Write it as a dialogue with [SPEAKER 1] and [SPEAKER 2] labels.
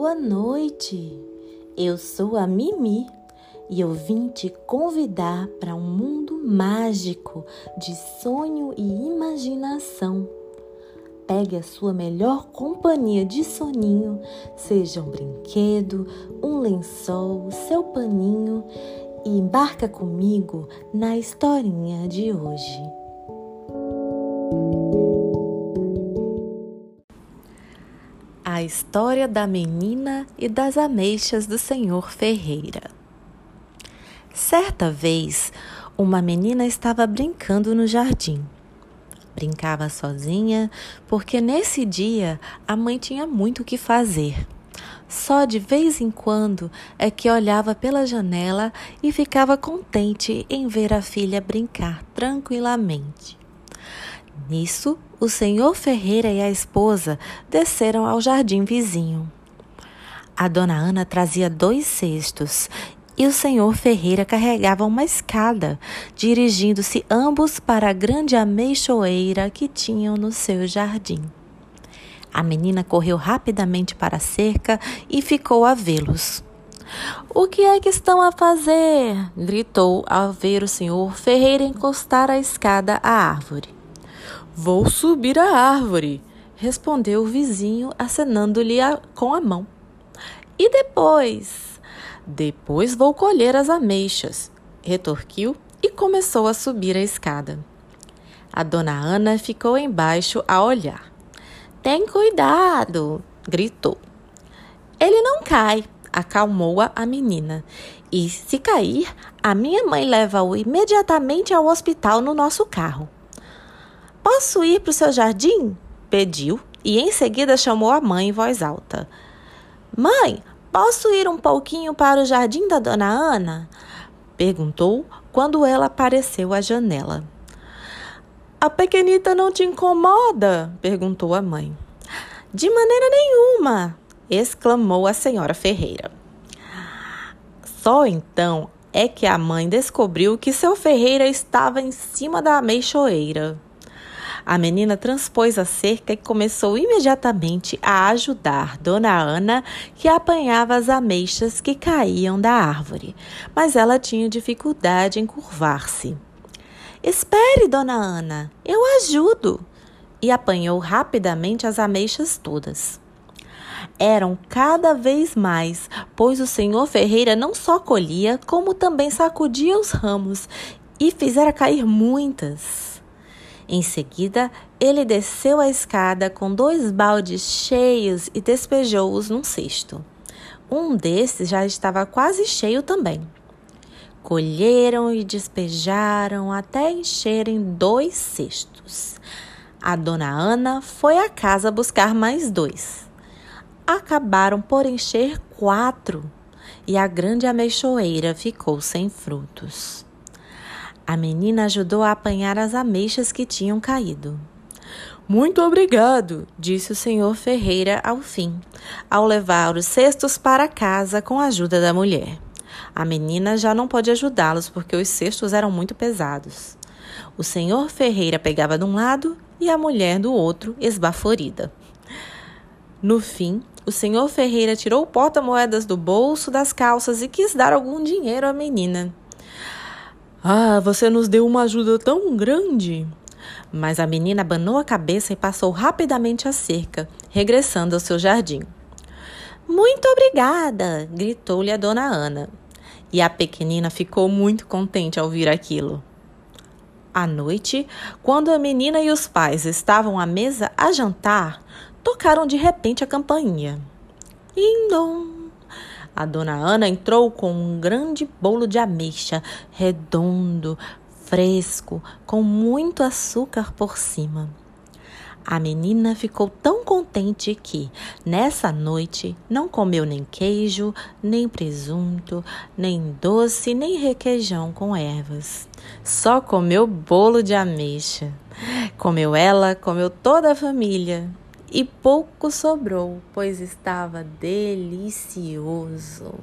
[SPEAKER 1] Boa noite! Eu sou a Mimi e eu vim te convidar para um mundo mágico de sonho e imaginação. Pegue a sua melhor companhia de soninho, seja um brinquedo, um lençol, seu paninho e embarca comigo na historinha de hoje. A história da menina e das ameixas do senhor Ferreira. Certa vez, uma menina estava brincando no jardim. Brincava sozinha porque nesse dia a mãe tinha muito o que fazer. Só de vez em quando é que olhava pela janela e ficava contente em ver a filha brincar tranquilamente. Nisso, o senhor Ferreira e a esposa desceram ao jardim vizinho. A dona Ana trazia dois cestos e o senhor Ferreira carregava uma escada, dirigindo-se ambos para a grande ameixoeira que tinham no seu jardim. A menina correu rapidamente para a cerca e ficou a vê-los. O que é que estão a fazer? gritou ao ver o senhor Ferreira encostar a escada à árvore.
[SPEAKER 2] Vou subir a árvore, respondeu o vizinho, acenando-lhe com a mão.
[SPEAKER 1] E depois?
[SPEAKER 2] Depois vou colher as ameixas, retorquiu e começou a subir a escada. A dona Ana ficou embaixo a olhar.
[SPEAKER 1] Tem cuidado, gritou.
[SPEAKER 2] Ele não cai, acalmou-a a menina. E se cair, a minha mãe leva-o imediatamente ao hospital no nosso carro.
[SPEAKER 1] Posso ir para o seu jardim? pediu e em seguida chamou a mãe em voz alta. Mãe, posso ir um pouquinho para o jardim da dona Ana? perguntou quando ela apareceu à janela.
[SPEAKER 2] A pequenita não te incomoda? perguntou a mãe.
[SPEAKER 1] De maneira nenhuma! exclamou a senhora Ferreira.
[SPEAKER 2] Só então é que a mãe descobriu que seu Ferreira estava em cima da ameixoeira. A menina transpôs a cerca e começou imediatamente a ajudar Dona Ana, que apanhava as ameixas que caíam da árvore, mas ela tinha dificuldade em curvar-se.
[SPEAKER 1] Espere, Dona Ana, eu ajudo! E apanhou rapidamente as ameixas todas eram cada vez mais, pois o senhor Ferreira não só colhia, como também sacudia os ramos e fizera cair muitas. Em seguida, ele desceu a escada com dois baldes cheios e despejou-os num cesto. Um desses já estava quase cheio também. Colheram e despejaram até encherem dois cestos. A dona Ana foi à casa buscar mais dois. Acabaram por encher quatro e a grande ameixoeira ficou sem frutos. A menina ajudou a apanhar as ameixas que tinham caído.
[SPEAKER 2] Muito obrigado, disse o senhor Ferreira ao fim, ao levar os cestos para casa com a ajuda da mulher. A menina já não pôde ajudá-los porque os cestos eram muito pesados. O senhor Ferreira pegava de um lado e a mulher do outro, esbaforida. No fim, o senhor Ferreira tirou o porta-moedas do bolso das calças e quis dar algum dinheiro à menina. Ah, você nos deu uma ajuda tão grande.
[SPEAKER 1] Mas a menina abanou a cabeça e passou rapidamente a cerca, regressando ao seu jardim. Muito obrigada! gritou-lhe a dona Ana. E a pequenina ficou muito contente ao ouvir aquilo. À noite, quando a menina e os pais estavam à mesa a jantar, tocaram de repente a campainha. Indom! A dona Ana entrou com um grande bolo de ameixa, redondo, fresco, com muito açúcar por cima. A menina ficou tão contente que, nessa noite, não comeu nem queijo, nem presunto, nem doce, nem requeijão com ervas. Só comeu bolo de ameixa. Comeu ela, comeu toda a família e pouco sobrou, pois estava delicioso.